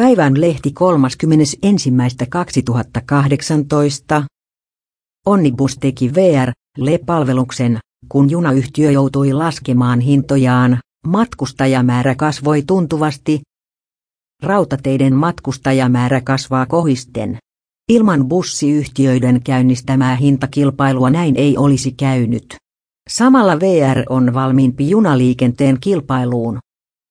Päivän lehti 31.2018. Onnibus teki VR-le-palveluksen, kun junayhtiö joutui laskemaan hintojaan, matkustajamäärä kasvoi tuntuvasti. Rautateiden matkustajamäärä kasvaa kohisten. Ilman bussiyhtiöiden käynnistämää hintakilpailua näin ei olisi käynyt. Samalla VR on valmiimpi junaliikenteen kilpailuun.